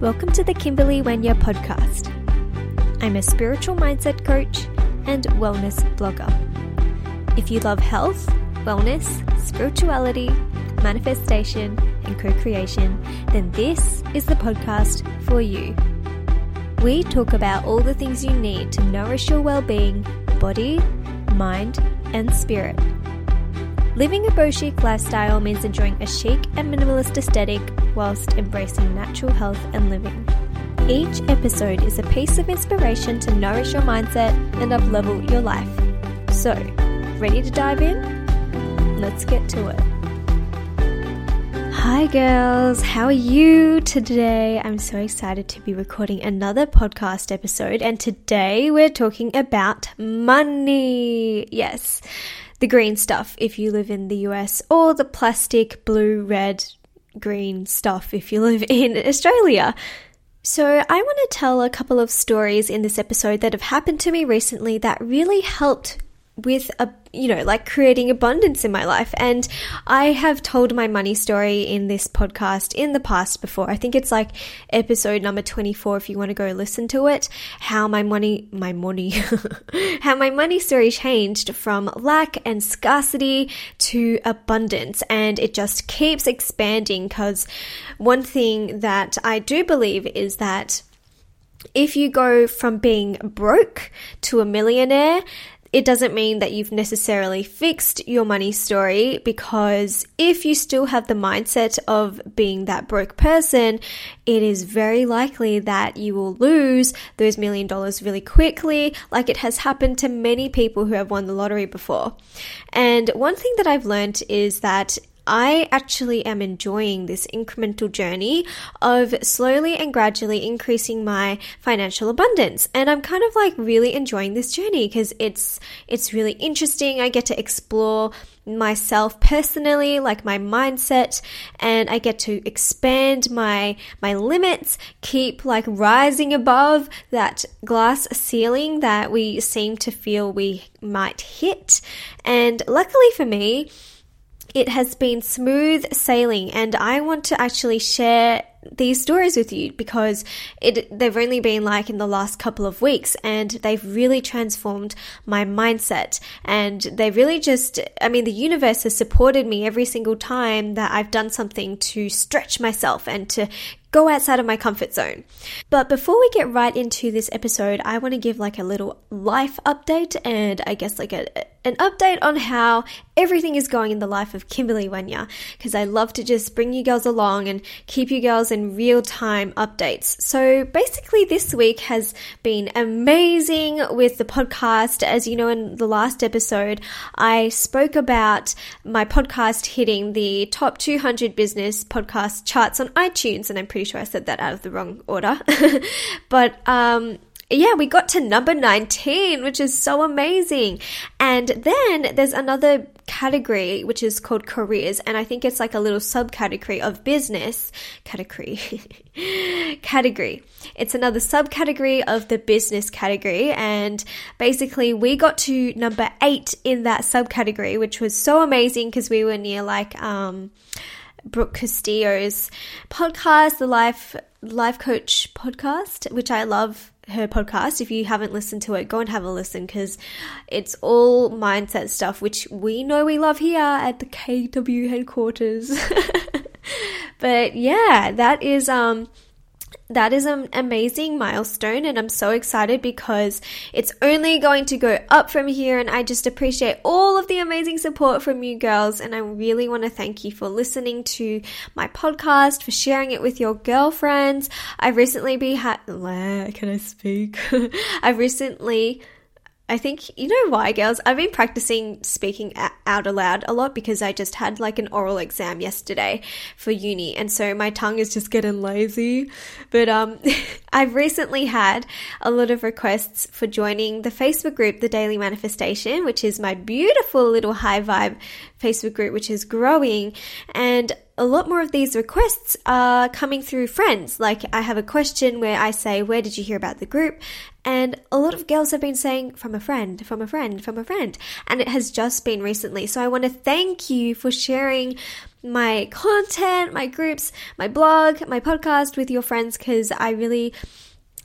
Welcome to the Kimberley Wenya podcast. I'm a spiritual mindset coach and wellness blogger. If you love health, wellness, spirituality, manifestation, and co creation, then this is the podcast for you. We talk about all the things you need to nourish your well being, body, mind, and spirit. Living a chic lifestyle means enjoying a chic and minimalist aesthetic whilst embracing natural health and living. Each episode is a piece of inspiration to nourish your mindset and uplevel your life. So, ready to dive in? Let's get to it. Hi, girls. How are you today? I'm so excited to be recording another podcast episode, and today we're talking about money. Yes, the green stuff if you live in the US, or the plastic, blue, red, green stuff if you live in Australia. So, I want to tell a couple of stories in this episode that have happened to me recently that really helped with a you know like creating abundance in my life. And i have told my money story in this podcast in the past before. I think it's like episode number 24 if you want to go listen to it. How my money my money how my money story changed from lack and scarcity to abundance. And it just keeps expanding because one thing that i do believe is that if you go from being broke to a millionaire, it doesn't mean that you've necessarily fixed your money story because if you still have the mindset of being that broke person, it is very likely that you will lose those million dollars really quickly, like it has happened to many people who have won the lottery before. And one thing that I've learned is that I actually am enjoying this incremental journey of slowly and gradually increasing my financial abundance. And I'm kind of like really enjoying this journey because it's it's really interesting. I get to explore myself personally, like my mindset, and I get to expand my my limits, keep like rising above that glass ceiling that we seem to feel we might hit. And luckily for me, it has been smooth sailing, and I want to actually share these stories with you because it they've only been like in the last couple of weeks and they've really transformed my mindset and they really just I mean the universe has supported me every single time that I've done something to stretch myself and to go outside of my comfort zone. But before we get right into this episode, I want to give like a little life update and I guess like a, an update on how everything is going in the life of Kimberley Wenya because I love to just bring you girls along and keep you girls in real time updates. So basically, this week has been amazing with the podcast. As you know, in the last episode, I spoke about my podcast hitting the top 200 business podcast charts on iTunes, and I'm pretty sure I said that out of the wrong order. but, um, yeah, we got to number 19, which is so amazing. And then there's another category which is called careers, and I think it's like a little subcategory of business category. category. It's another subcategory of the business category, and basically we got to number eight in that subcategory, which was so amazing because we were near like um Brooke Castillo's podcast, the Life Life Coach podcast, which I love her podcast. If you haven't listened to it, go and have a listen because it's all mindset stuff, which we know we love here at the KW headquarters. but yeah, that is um that is an amazing milestone and I'm so excited because it's only going to go up from here and I just appreciate all of the amazing support from you girls and I really want to thank you for listening to my podcast, for sharing it with your girlfriends. I've recently been had can I speak? I've recently I think, you know why, girls? I've been practicing speaking out aloud a lot because I just had like an oral exam yesterday for uni. And so my tongue is just getting lazy. But, um, I've recently had a lot of requests for joining the Facebook group, The Daily Manifestation, which is my beautiful little high vibe Facebook group, which is growing. And a lot more of these requests are coming through friends. Like, I have a question where I say, Where did you hear about the group? And a lot of girls have been saying, From a friend, from a friend, from a friend. And it has just been recently. So I want to thank you for sharing my content, my groups, my blog, my podcast with your friends because I really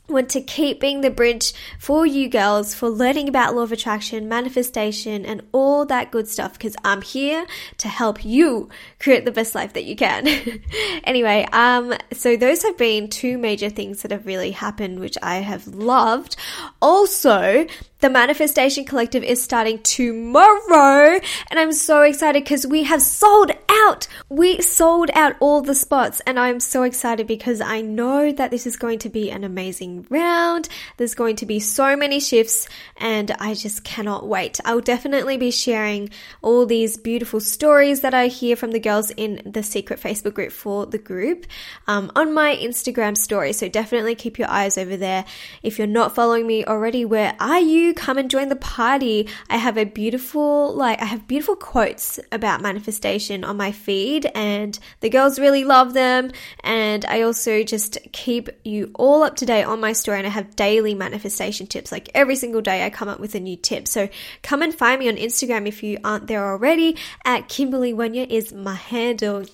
want to keep being the bridge for you girls for learning about law of attraction, manifestation, and all that good stuff because I'm here to help you create the best life that you can. anyway, um, so those have been two major things that have really happened, which I have loved. Also, the Manifestation Collective is starting tomorrow, and I'm so excited because we have sold out. We sold out all the spots, and I'm so excited because I know that this is going to be an amazing round. There's going to be so many shifts, and I just cannot wait. I'll definitely be sharing all these beautiful stories that I hear from the girls in the secret Facebook group for the group um, on my Instagram story. So definitely keep your eyes over there. If you're not following me already, where are you? Come and join the party. I have a beautiful, like, I have beautiful quotes about manifestation on my feed, and the girls really love them. And I also just keep you all up to date on my story, and I have daily manifestation tips. Like, every single day, I come up with a new tip. So come and find me on Instagram if you aren't there already. At Kimberley Wenya is my handle.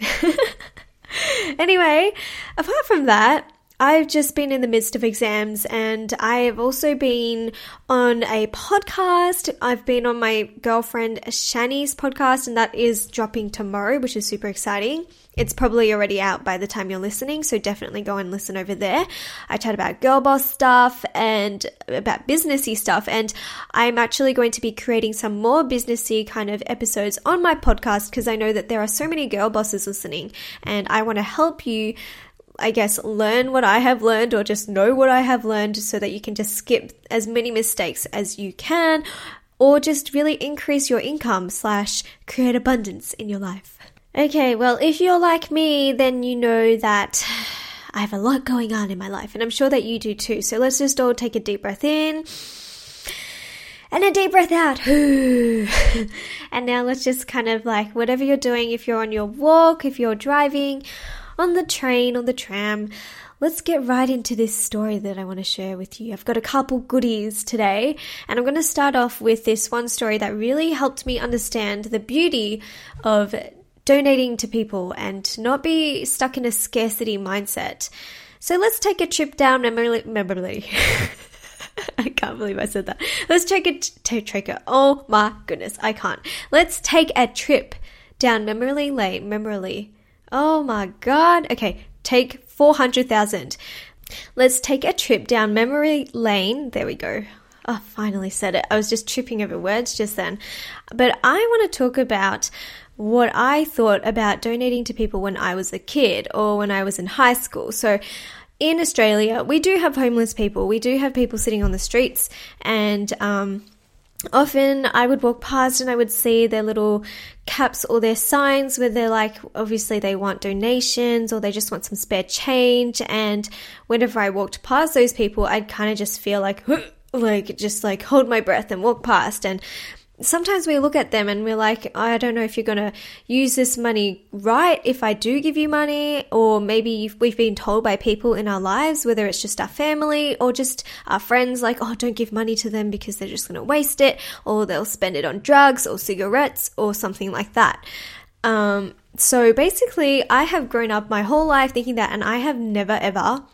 anyway, apart from that, I've just been in the midst of exams and I've also been on a podcast. I've been on my girlfriend Shani's podcast and that is dropping tomorrow, which is super exciting. It's probably already out by the time you're listening, so definitely go and listen over there. I chat about girl boss stuff and about businessy stuff, and I'm actually going to be creating some more businessy kind of episodes on my podcast because I know that there are so many girl bosses listening, and I want to help you I guess, learn what I have learned or just know what I have learned so that you can just skip as many mistakes as you can or just really increase your income slash create abundance in your life. Okay, well, if you're like me, then you know that I have a lot going on in my life, and I'm sure that you do too. So let's just all take a deep breath in and a deep breath out. and now let's just kind of like whatever you're doing, if you're on your walk, if you're driving, on the train, on the tram. Let's get right into this story that I want to share with you. I've got a couple goodies today, and I'm going to start off with this one story that really helped me understand the beauty of donating to people and not be stuck in a scarcity mindset. So let's take a trip down memory. memory. I can't believe I said that. Let's take a take a. Oh my goodness, I can't. Let's take a trip down memory lane. Memory Oh my god. Okay, take 400,000. Let's take a trip down memory lane. There we go. I oh, finally said it. I was just tripping over words just then. But I want to talk about what I thought about donating to people when I was a kid or when I was in high school. So, in Australia, we do have homeless people. We do have people sitting on the streets, and um, often I would walk past and I would see their little caps or their signs where they're like, obviously they want donations or they just want some spare change. And whenever I walked past those people, I'd kind of just feel like, like just like hold my breath and walk past and sometimes we look at them and we're like, I don't know if you're going to use this money right if I do give you money, or maybe we've been told by people in our lives, whether it's just our family or just our friends, like, oh, don't give money to them because they're just going to waste it, or they'll spend it on drugs or cigarettes or something like that. Um, so basically, I have grown up my whole life thinking that, and I have never ever,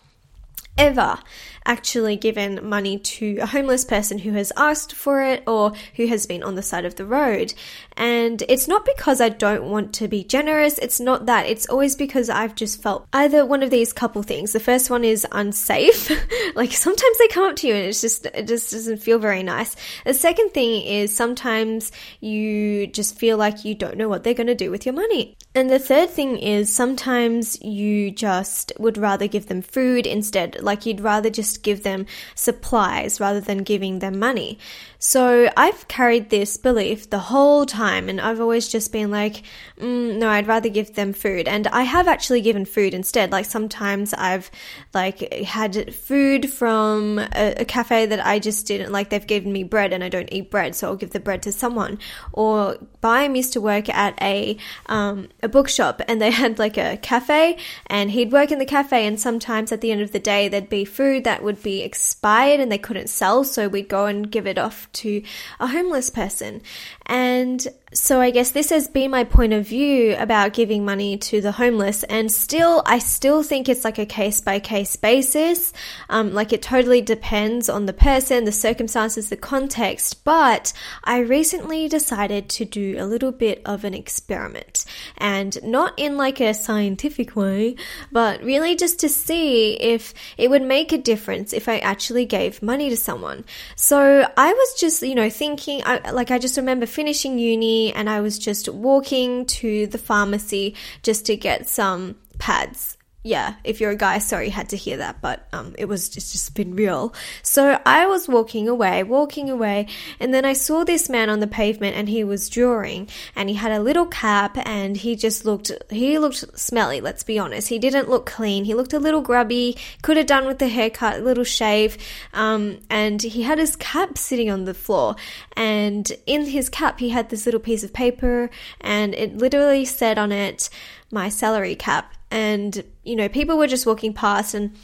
ever actually given money to a homeless person who has asked for it or who has been on the side of the road. And it's not because I don't want to be generous, it's not that. It's always because I've just felt either one of these couple things. The first one is unsafe. like sometimes they come up to you and it's just, it just doesn't feel very nice. The second thing is sometimes you just feel like you don't know what they're going to do with your money. And the third thing is sometimes you just would rather give them food instead. Like you'd rather just give them supplies rather than giving them money. So I've carried this belief the whole time, and I've always just been like, mm, no, I'd rather give them food. And I have actually given food instead. Like sometimes I've like had food from a, a cafe that I just didn't like. They've given me bread, and I don't eat bread, so I'll give the bread to someone. Or Baim used to work at a um, a bookshop and they had like a cafe and he'd work in the cafe and sometimes at the end of the day there'd be food that would be expired and they couldn't sell so we'd go and give it off to a homeless person and so I guess this has been my point of view about giving money to the homeless, and still, I still think it's like a case by case basis. Um, like it totally depends on the person, the circumstances, the context. But I recently decided to do a little bit of an experiment, and not in like a scientific way, but really just to see if it would make a difference if I actually gave money to someone. So I was just, you know, thinking, I, like I just remember finishing uni and I was just walking to the pharmacy just to get some pads yeah, if you're a guy, sorry, had to hear that, but um, it was just, just been real. So I was walking away, walking away, and then I saw this man on the pavement, and he was drawing, and he had a little cap, and he just looked, he looked smelly. Let's be honest, he didn't look clean. He looked a little grubby. Could have done with the haircut, a little shave, um, and he had his cap sitting on the floor, and in his cap he had this little piece of paper, and it literally said on it, "My salary cap." And you know people were just walking past and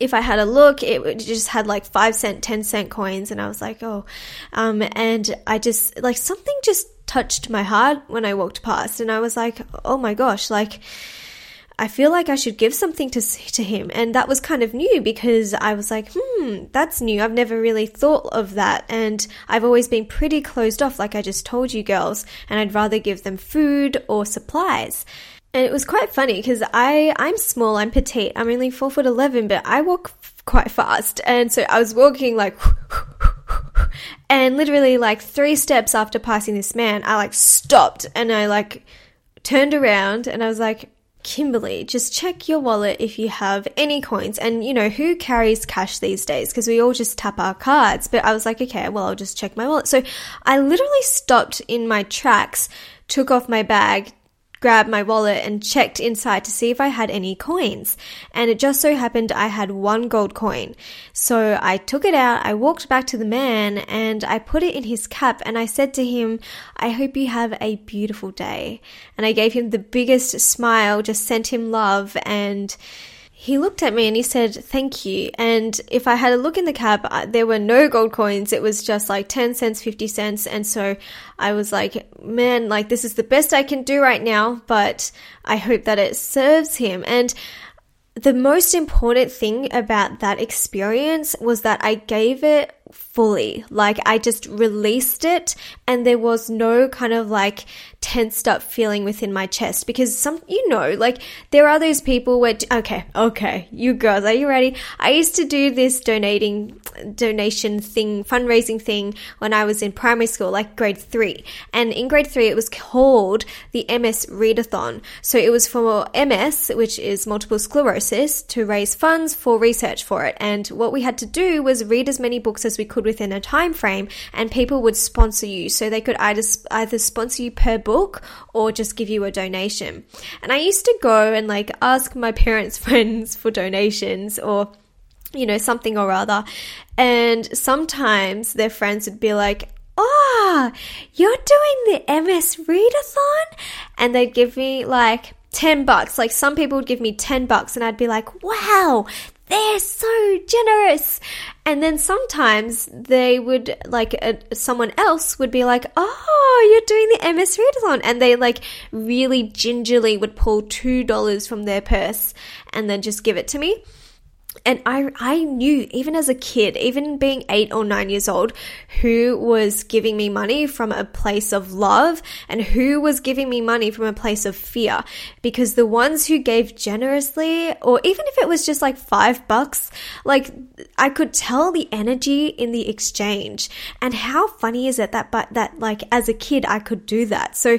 if I had a look, it just had like five cent, ten cent coins, and I was like, oh, um, and I just like something just touched my heart when I walked past, and I was like, oh my gosh, like I feel like I should give something to to him, and that was kind of new because I was like, hmm, that's new. I've never really thought of that, and I've always been pretty closed off, like I just told you girls, and I'd rather give them food or supplies. And it was quite funny because I I'm small, I'm petite, I'm only four foot eleven, but I walk f- quite fast, and so I was walking like. and literally like three steps after passing this man i like stopped and i like turned around and i was like Kimberley, just check your wallet if you have any coins. And you know, who carries cash these days? Because we all just tap our cards. But I was like, okay, well, I'll just check my wallet. So I literally stopped in my tracks, took off my bag, grabbed my wallet and checked inside to see if I had any coins. And it just so happened I had one gold coin. So I took it out, I walked back to the man and I put it in his cap and I said to him, I hope you have a beautiful day. And I gave him the biggest smile, just sent him love and he looked at me and he said, Thank you. And if I had a look in the cab, there were no gold coins. It was just like 10 cents, 50 cents. And so I was like, Man, like this is the best I can do right now, but I hope that it serves him. And the most important thing about that experience was that I gave it fully. Like I just released it and there was no kind of like tensed up feeling within my chest because some, you know, like there are those people where, okay, okay, you girls, are you ready? I used to do this donating, donation thing, fundraising thing when I was in primary school, like grade three. And in grade three, it was called the MS Readathon. So it was for MS, which is multiple sclerosis, to raise funds for research for it. And what we had to do was read as many books as we could within a time frame and people would sponsor you. So they could either, either sponsor you per book or just give you a donation. And I used to go and like ask my parents' friends for donations or you know, something or other. And sometimes their friends would be like, Oh, you're doing the MS Readathon? And they'd give me like 10 bucks. Like some people would give me 10 bucks and I'd be like, wow, they're so generous. And then sometimes they would, like, someone else would be like, oh, you're doing the MS Readathon. And they, like, really gingerly would pull $2 from their purse and then just give it to me and I, I knew even as a kid, even being eight or nine years old, who was giving me money from a place of love and who was giving me money from a place of fear. Because the ones who gave generously, or even if it was just like five bucks, like I could tell the energy in the exchange. And how funny is it that, but that like as a kid, I could do that. So,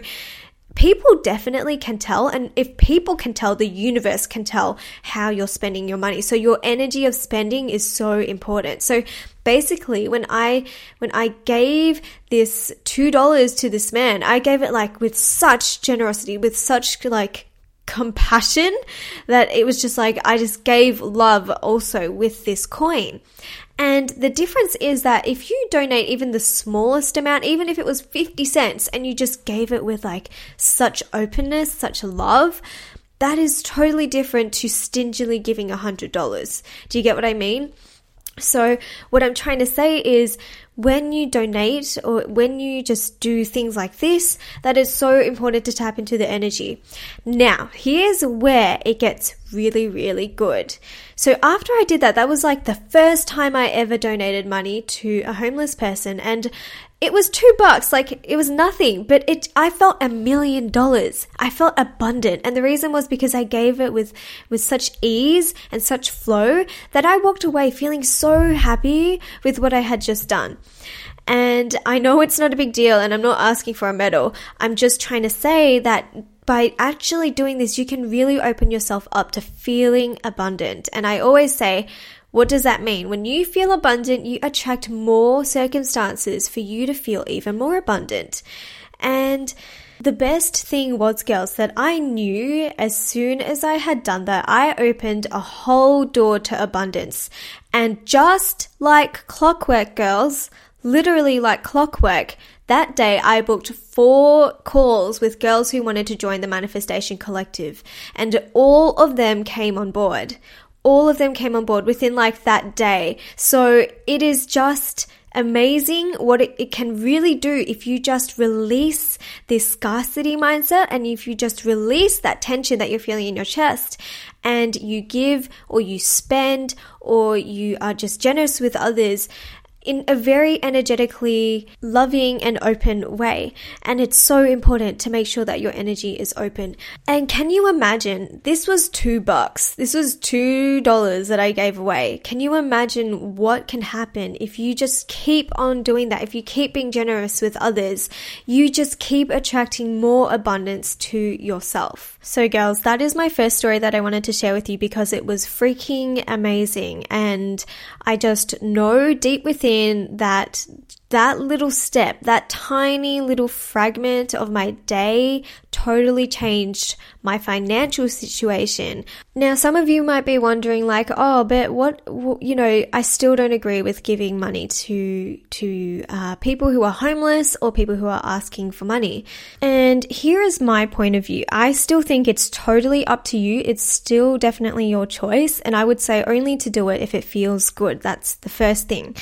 people definitely can tell. And if people can tell, the universe can tell how you're spending your money. So your energy of spending is so important. So basically when I when I gave this two dollars to this man, I gave it like with such generosity, with such like compassion that it was just like I just gave love also with this coin. And the difference is that if you donate even the smallest amount, even if it was 50 cents, and you just gave it with like such openness, such love, that is totally different to stingily giving $100. Do you get what I mean? So, what I'm trying to say is when you donate or when you just do things like this, that is so important to tap into the energy. Now, here's where it gets really, really good. So after I did that, that was like the first time I ever donated money to a homeless person and it was two bucks like it was nothing but it i felt a million dollars. I felt abundant and the reason was because i gave it with with such ease and such flow that i walked away feeling so happy with what i had just done. And i know it's not a big deal and i'm not asking for a medal. I'm just trying to say that by actually doing this, you can really open yourself up to feeling abundant. And I always say, what does that mean? When you feel abundant, you attract more circumstances for you to feel even more abundant. And the best thing was, girls, that I knew as soon as I had done that, I opened a whole door to abundance. And just like clockwork, girls, literally like clockwork, that day I booked four calls with girls who wanted to join the Manifestation Collective, and all of them came on board all of them came on board within like that day. So it is just amazing what it, it, can really do if you just release this scarcity mindset and if you just release that tension that you're feeling in your chest and you give or you spend or you are just generous with others in a very energetically loving and open way. And it's so important to make sure that your energy is open. And can you imagine? This was two bucks. This was two dollars that I gave away. Can you imagine what can happen if you just keep on doing that? If you keep being generous with others, you just keep attracting more abundance to yourself. So, girls, that is my first story that I wanted to share with you because it was freaking amazing. And I just know deep that that little step, that tiny little fragment of my day totally changed my financial situation. Now, some of you might be wondering like, "Oh, but what, you know, I still don't agree with giving money to to uh, people who are homeless or people who are asking for money." And here is my point of view. I still think it's totally up to you. It's still definitely your choice, and I would say only to do it if it feels good. That's the first thing.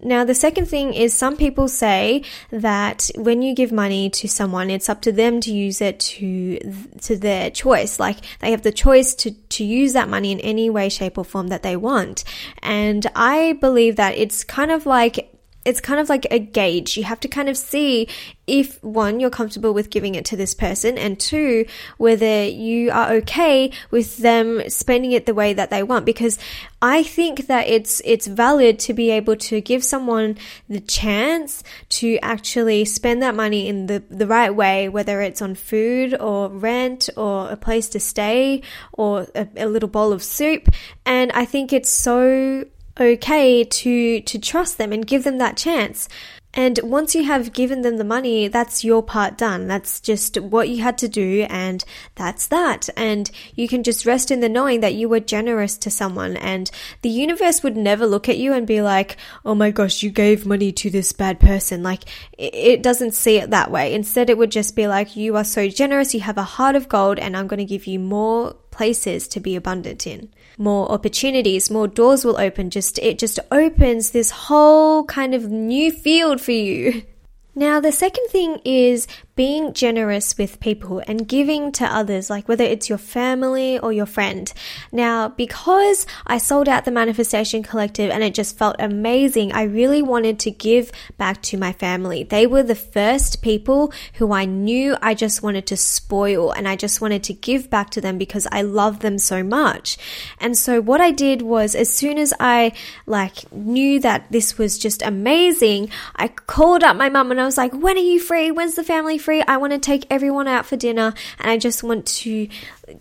Now, the second thing is some people say that when you give money to someone, it's up to them to use it to, to their choice. Like they have the choice to, to use that money in any way, shape or form that they want. And I believe that it's kind of like it's kind of like a gauge. You have to kind of see if one, you're comfortable with giving it to this person, and two, whether you are okay with them spending it the way that they want. Because I think that it's, it's valid to be able to give someone the chance to actually spend that money in the, the right way, whether it's on food or rent or a place to stay or a, a little bowl of soup. And I think it's so okay to to trust them and give them that chance. And once you have given them the money, that's your part done. That's just what you had to do, and that's that. And you can just rest in the knowing that you were generous to someone, and the universe would never look at you and be like, oh my gosh, you gave money to this bad person. Like, it doesn't see it that way. Instead, it would just be like, you are so generous, you have a heart of gold, and I'm going to give you more places to be abundant in more opportunities, more doors will open. Just, it just opens this whole kind of new field for you. Now, the second thing is being generous with people and giving to others, like whether it's your family or your friend. Now, because I sold out the Manifestation Collective and it just felt amazing, I really wanted to give back to my family. They were the first people who I knew I just wanted to spoil and I just wanted to give back to them because I love them so much. And so what I did was as soon as I like knew that this was just amazing, I called up my mum and I was like, when are you free? When's the family free? Free. I want to take everyone out for dinner and I just want to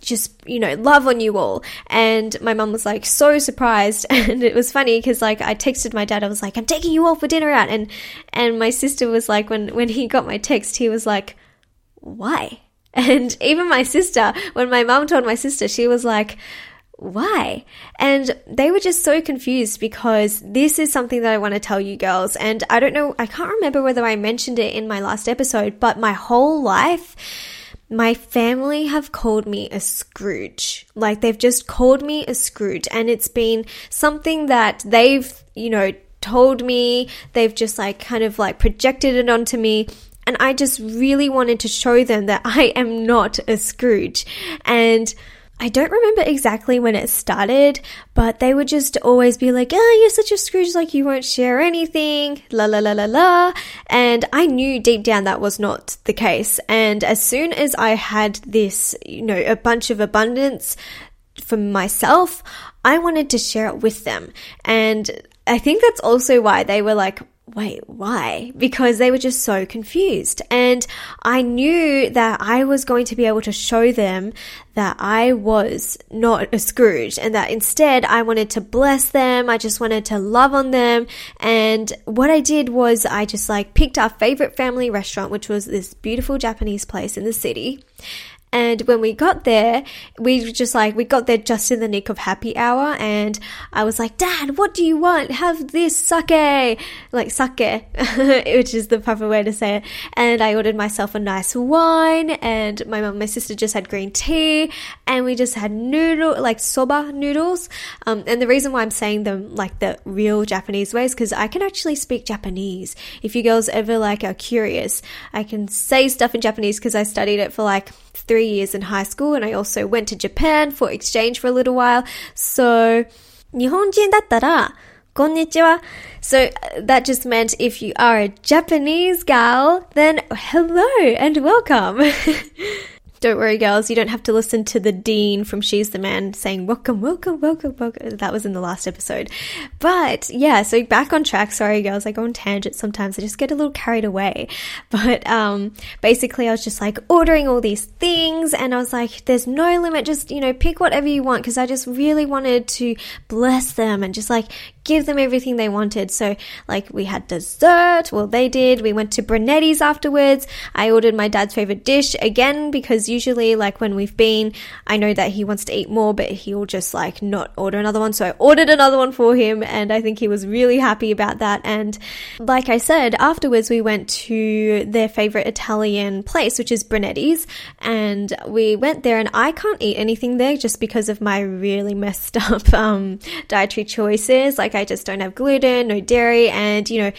just, you know, love on you all. And my mum was like so surprised. And it was funny because like I texted my dad, I was like, I'm taking you all for dinner out. And, and my sister was like, when, when he got my text, he was like, why? And even my sister, when my mum told my sister, she was like, why? And they were just so confused because this is something that I want to tell you girls. And I don't know, I can't remember whether I mentioned it in my last episode, but my whole life, my family have called me a Scrooge. Like they've just called me a Scrooge. And it's been something that they've, you know, told me. They've just like kind of like projected it onto me. And I just really wanted to show them that I am not a Scrooge. And I don't remember exactly when it started, but they would just always be like, oh, you're such a Scrooge, like you won't share anything, la la la la la. And I knew deep down that was not the case. And as soon as I had this, you know, a bunch of abundance for myself, I wanted to share it with them. And I think that's also why they were like, wait, why? Because they were just so confused. And I knew that I was going to be able to show them that I was not a Scrooge and that instead I wanted to bless them. I just wanted to love on them. And what I did was I just like picked our favorite family restaurant, which was this beautiful Japanese place in the city. And when we got there, we were just like, we got there just in the nick of happy hour. And I was like, Dad, what do you want? Have this sake, like sake, which is the proper way to say it. And I ordered myself a nice wine. And my mom, my sister just had green tea. And we just had noodle, like soba noodles. Um, and the reason why I'm saying them like the real Japanese ways, because I can actually speak Japanese. If you girls ever like are curious, I can say stuff in Japanese because I studied it for like three years in high school and I also went to Japan for exchange for a little while. So, 日本人だったら、こんにちは。So that just meant if you are a Japanese gal, then hello and welcome. Don't worry, girls, you don't have to listen to the Dean from She's the Man saying, Welcome, welcome, welcome, welcome. That was in the last episode. But yeah, so back on track. Sorry, girls, I go on tangents sometimes. I just get a little carried away. But um, basically, I was just like ordering all these things, and I was like, There's no limit. Just, you know, pick whatever you want because I just really wanted to bless them and just like give them everything they wanted. So, like, we had dessert. Well, they did. We went to Brunetti's afterwards. I ordered my dad's favorite dish again because usually, like, when we've been, I know that he wants to eat more, but he'll just like not order another one. So, I ordered another one for him, and I think he was really happy about that. And like I said, afterwards, we went to their favorite Italian place, which is Brunetti's, and we went there, and I can't eat anything there just because of my really messed up um, dietary choices. Like, I just don't have gluten, no dairy, and you know,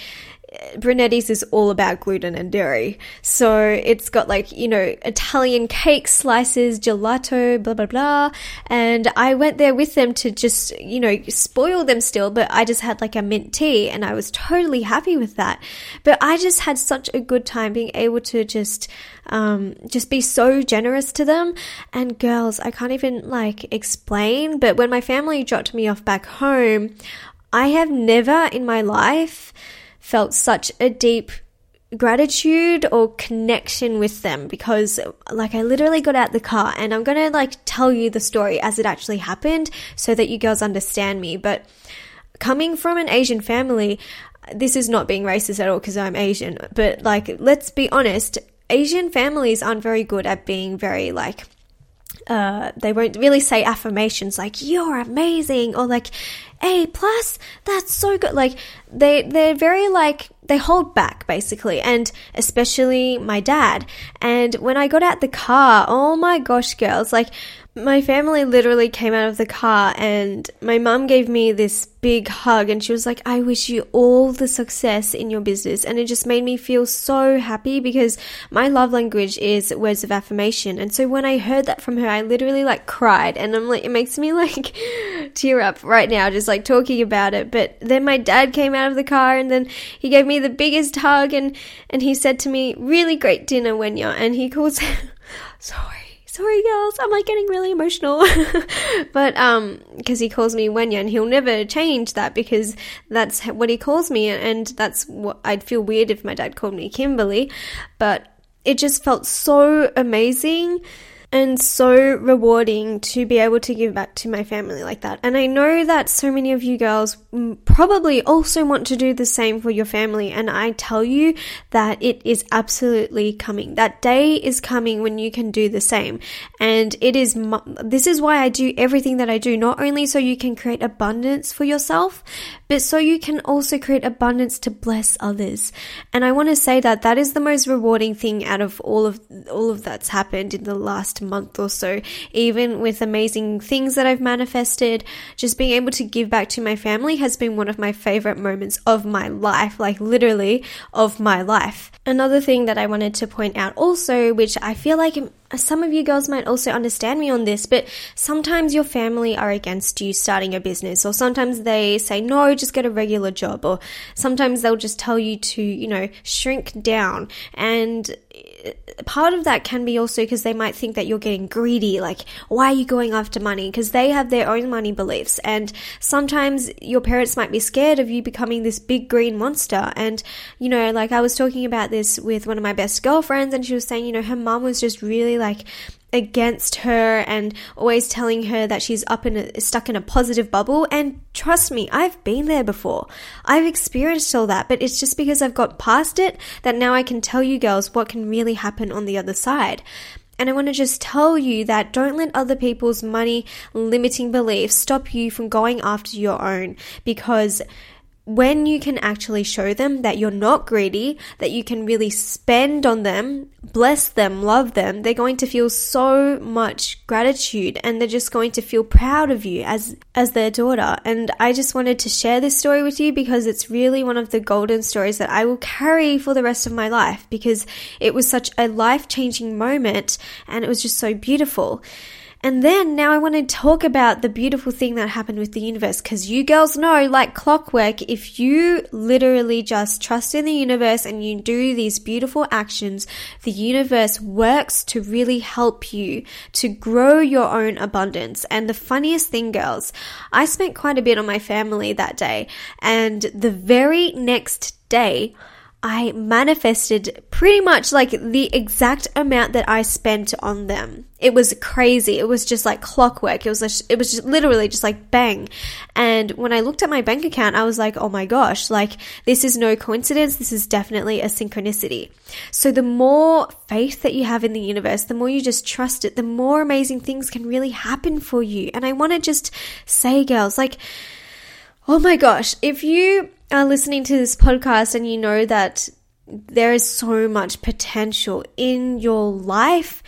Brunetti's is all about gluten and dairy. So it's got like, you know, Italian cake slices, gelato, blah, blah, blah. And I went there with them to just, you know, spoil them still, but I just had like a mint tea and I was totally happy with that. But I just had such a good time being able to just, um, just be so generous to them. And girls, I can't even like explain, but when my family dropped me off back home, I have never in my life felt such a deep gratitude or connection with them because like I literally got out the car and I'm going to like tell you the story as it actually happened so that you girls understand me. But coming from an Asian family this is not being racist at all because I'm Asian but like let's be honest Asian families aren't very good at being very like uh, they won't really say affirmations like "you're amazing" or like "A plus, that's so good." Like they they're very like they hold back basically, and especially my dad. And when I got out the car, oh my gosh, girls! Like my family literally came out of the car and my mum gave me this big hug and she was like, I wish you all the success in your business. And it just made me feel so happy because my love language is words of affirmation. And so when I heard that from her, I literally like cried and I'm like, it makes me like tear up right now just like talking about it. But then my dad came out of the car and then he gave me the biggest hug and, and he said to me, really great dinner, Wenya. And he calls, sorry sorry girls. I'm like getting really emotional. But um because he calls me wenya and he'll never change that because that's what he calls me and that's what i'd feel weird if my dad called me kimberley. But it just felt so amazing and so rewarding to be able to give back to my family like that. And I know that so many of you girls probably also want to do the same for your family. And I tell you that it is absolutely coming. That day is coming when you can do the same. And it is, this is why I do everything that I do, not only so you can create abundance for yourself, but so you can also create abundance to bless others. And I want to say that that is the most rewarding thing out of all of all of that's happened in the last month or so. Even with amazing things that I've manifested, just being able to give back to my family has been one of my favorite moments of my life, like literally of my life. Another thing that I wanted to point out also, which I feel like some of you girls might also understand me on this, but sometimes your family are against you starting a business, or sometimes they say, no, just get a regular job, or sometimes they'll just tell you to, you know, shrink down. And uh, part of that can be also because they might think that you're getting greedy. Like, why are you going after money? Because they have their own money beliefs. And sometimes your parents might be scared of you becoming this big green monster. And, you know, like I was talking about this with one of my best girlfriends, and she was saying, you know, her mom was just really like, against her and always telling her that she's up in a, stuck in a positive bubble. And trust me I've been there before. I've experienced all that but it's just because I've got past it that now I can tell you girls what can really happen on the other side. And I want to just tell you that don't let other people's money limiting beliefs stop you from going after your own because when you can actually show them that you're not greedy, that you can really spend on them, bless them, love them, they're going to feel so much gratitude and they're just going to feel proud of you as as their daughter. And I just wanted to share this story with you because it's really one of the golden stories that I will carry for the rest of my life because it was such a life-changing moment and it was just so beautiful. And then now I want to talk about the beautiful thing that happened with the universe because you girls know, like clockwork, if you literally just trust in the universe and you do these beautiful actions, the universe works to really help you to grow your own abundance. And the funniest thing, girls, I spent quite a bit on my family that day, and the very next day, I manifested pretty much like the exact amount that I spent on them. It was crazy. It was just like clockwork. It was a, it was just literally just like bang. And when I looked at my bank account, I was like, "Oh my gosh, like this is no coincidence. This is definitely a synchronicity." So the more faith that you have in the universe, the more you just trust it, the more amazing things can really happen for you. And I want to just say girls, like Oh my gosh, if you are listening to this podcast and you know that there is so much potential in your life,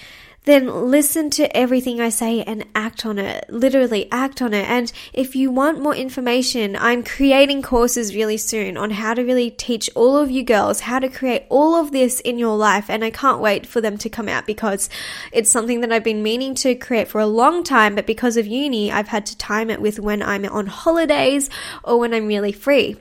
then listen to everything I say and act on it. Literally act on it. And if you want more information, I'm creating courses really soon on how to really teach all of you girls how to create all of this in your life. And I can't wait for them to come out because it's something that I've been meaning to create for a long time. But because of uni, I've had to time it with when I'm on holidays or when I'm really free.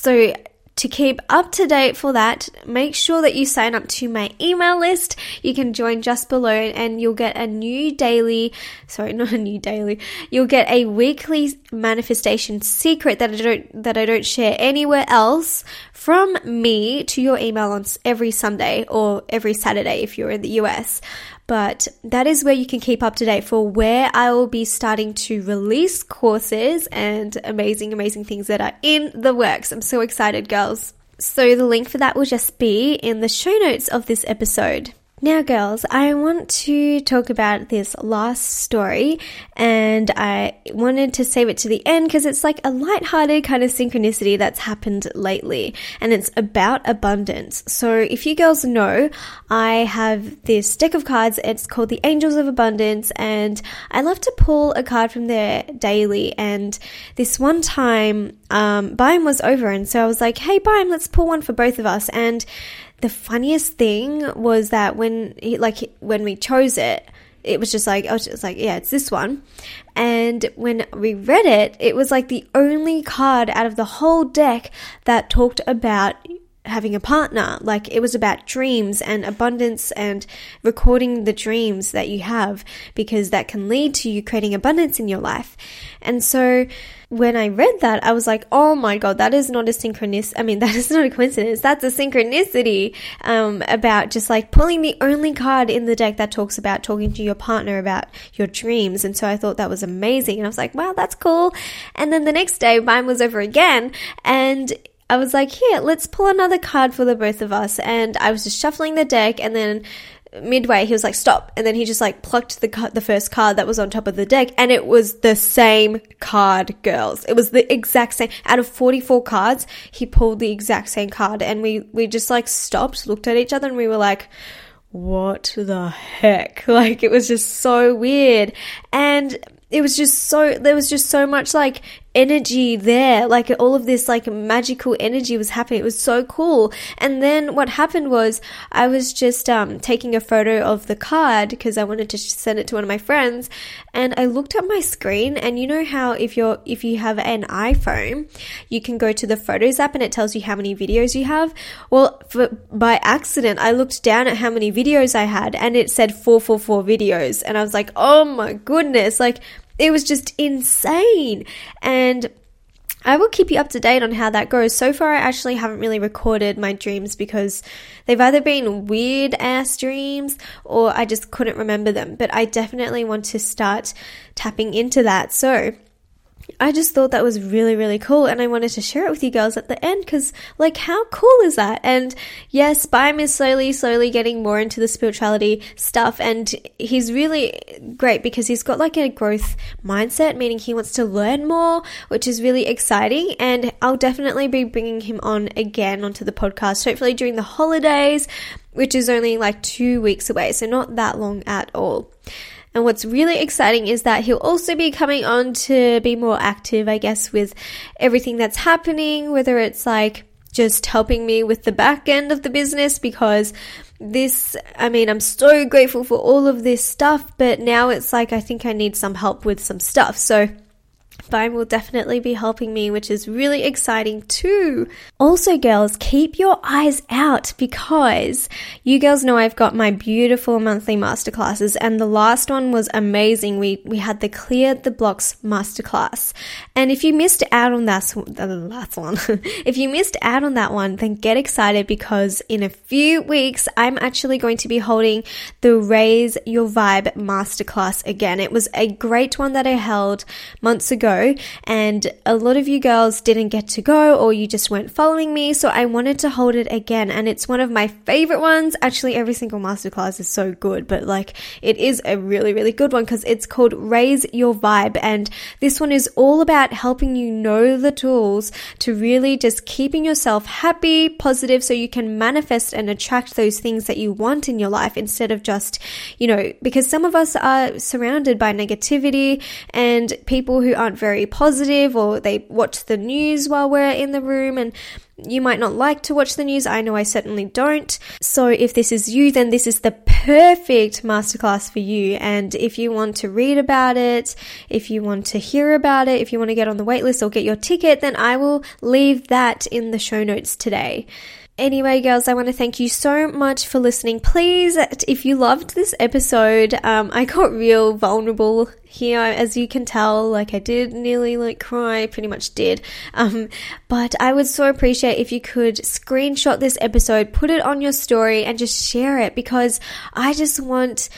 So to keep up to date for that, make sure that you sign up to my email list. You can join just below and you'll get a new daily, sorry, not a new daily, you'll get a weekly manifestation secret that I don't, that I don't share anywhere else from me to your email on every Sunday or every Saturday if you're in the US but that is where you can keep up to date for where I will be starting to release courses and amazing, amazing things that are in the works. I'm so excited, girls. So the link for that will just be in the show notes of this episode. Now, girls, I want to talk about this last story and I wanted to save it to the end because it's like a light-hearted kind of synchronicity that's happened lately and it's about abundance. So, if you girls know, I have this deck of cards. It's called the Angels of Abundance and I love to pull a card from there daily. And this one time, um, Baim was over and so I was like, hey, Baim, let's pull one for both of us. And the funniest thing was that when he, like when we chose it, it was just like I was like, yeah, it's this one. And when we read it, it was like the only card out of the whole deck that talked about having a partner. Like it was about dreams and abundance and recording the dreams that you have because that can lead to you creating abundance in your life. And so when I read that, I was like, oh my God, that is not a synchronicity. I mean, that is not a coincidence. That's a synchronicity um, about just like pulling the only card in the deck that talks about talking to your partner about your dreams. And so I thought that was amazing. And I was like, wow, that's cool. And then the next day, Baim was over again. And I was like, here, let's pull another card for the both of us. And I was just shuffling the deck and then midway he was like stop. And then he just like plucked the the first card that was on top of the deck and it was the same card girls. It was the exact same. Out of 44 cards he pulled the exact same card and we we just like stopped looked at each other and we were like what the heck? Like it was just so weird. And it was just so there was just so much like energy there like all of this like magical energy was happening. It was so cool. And then what happened was i was just um, taking a photo of the card because i wanted to send it to one of my friends. And i looked at my screen and you know how if you're if you have an iphone you can go to the photos app and it tells you how many videos you have? Well for, by accident i looked down at how many videos i had and it said 444 videos. And i was like oh my goodness. Like it was just insane. And I will keep you up to date on how that goes. So far, I actually haven't really recorded my dreams because they've either been weird ass dreams or I just couldn't remember them. But I definitely want to start tapping into that. So, I just thought that was really, really cool. And I wanted to share it with you girls at the end because, like, how cool is that? And yes, Baim is slowly, slowly getting more into the spirituality stuff. And he's really great because he's got like a growth mindset, meaning he wants to learn more, which is really exciting. And I'll definitely be bringing him on again onto the podcast, hopefully during the holidays, which is only like two weeks away. So, not that long at all. And what's really exciting is that he'll also be coming on to be more active, I guess, with everything that's happening, whether it's like just helping me with the back end of the business because this, I mean, I'm so grateful for all of this stuff, but now it's like I think I need some help with some stuff. So Baim will definitely be helping me, which is really exciting too. Also, girls, keep your eyes out because you girls know I've got my beautiful monthly masterclasses, and the last one was amazing. We we had the clear the blocks masterclass, and if you missed out on that last one, if you missed out on that one, then get excited because in a few weeks I'm actually going to be holding the Raise Your Vibe masterclass again. It was a great one that I held months ago and a lot of you girls didn't get to go or you just weren't following me. So I wanted to hold it again. And it's one of my favorite ones. Actually, every single masterclass is so good, but like it is a really, really good one because it's called Raise Your Vibe. And this one is all about helping you know the tools to really just keeping yourself happy, positive, so you can manifest and attract those things that you want in your life instead of just, you know, because some of us are surrounded by negativity and people who aren't very positive or they watch the news while we're in the room and you might not like to watch the news. I know I certainly don't. So if this is you, then this is the perfect masterclass for you. And if you want to read about it, if you want to hear about it, if you want to get on the waitlist or get your ticket, then I will leave that in the show notes today. Anyway, girls, I want to thank you so much for listening. Please, if you loved this episode, um, I got real vulnerable here, as you can tell. Like, I did nearly like cry, pretty much did. Um, but I would so appreciate if you could screenshot this episode, put it on your story, and just share it because I just want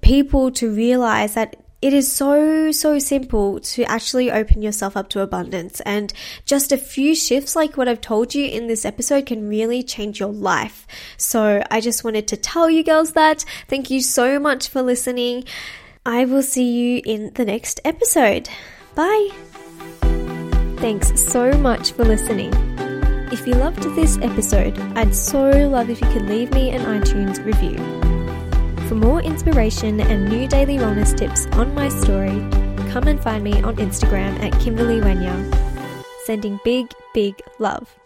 people to realize that it is so, so simple to actually open yourself up to abundance. And just a few shifts, like what I've told you in this episode, can really change your life. So I just wanted to tell you girls that. Thank you so much for listening. I will see you in the next episode. Bye. Thanks so much for listening. If you loved this episode, I'd so love if you could leave me an iTunes review. For more inspiration and new daily wellness tips on my story, come and find me on Instagram at Kimberley Wenya. Sending big, big love.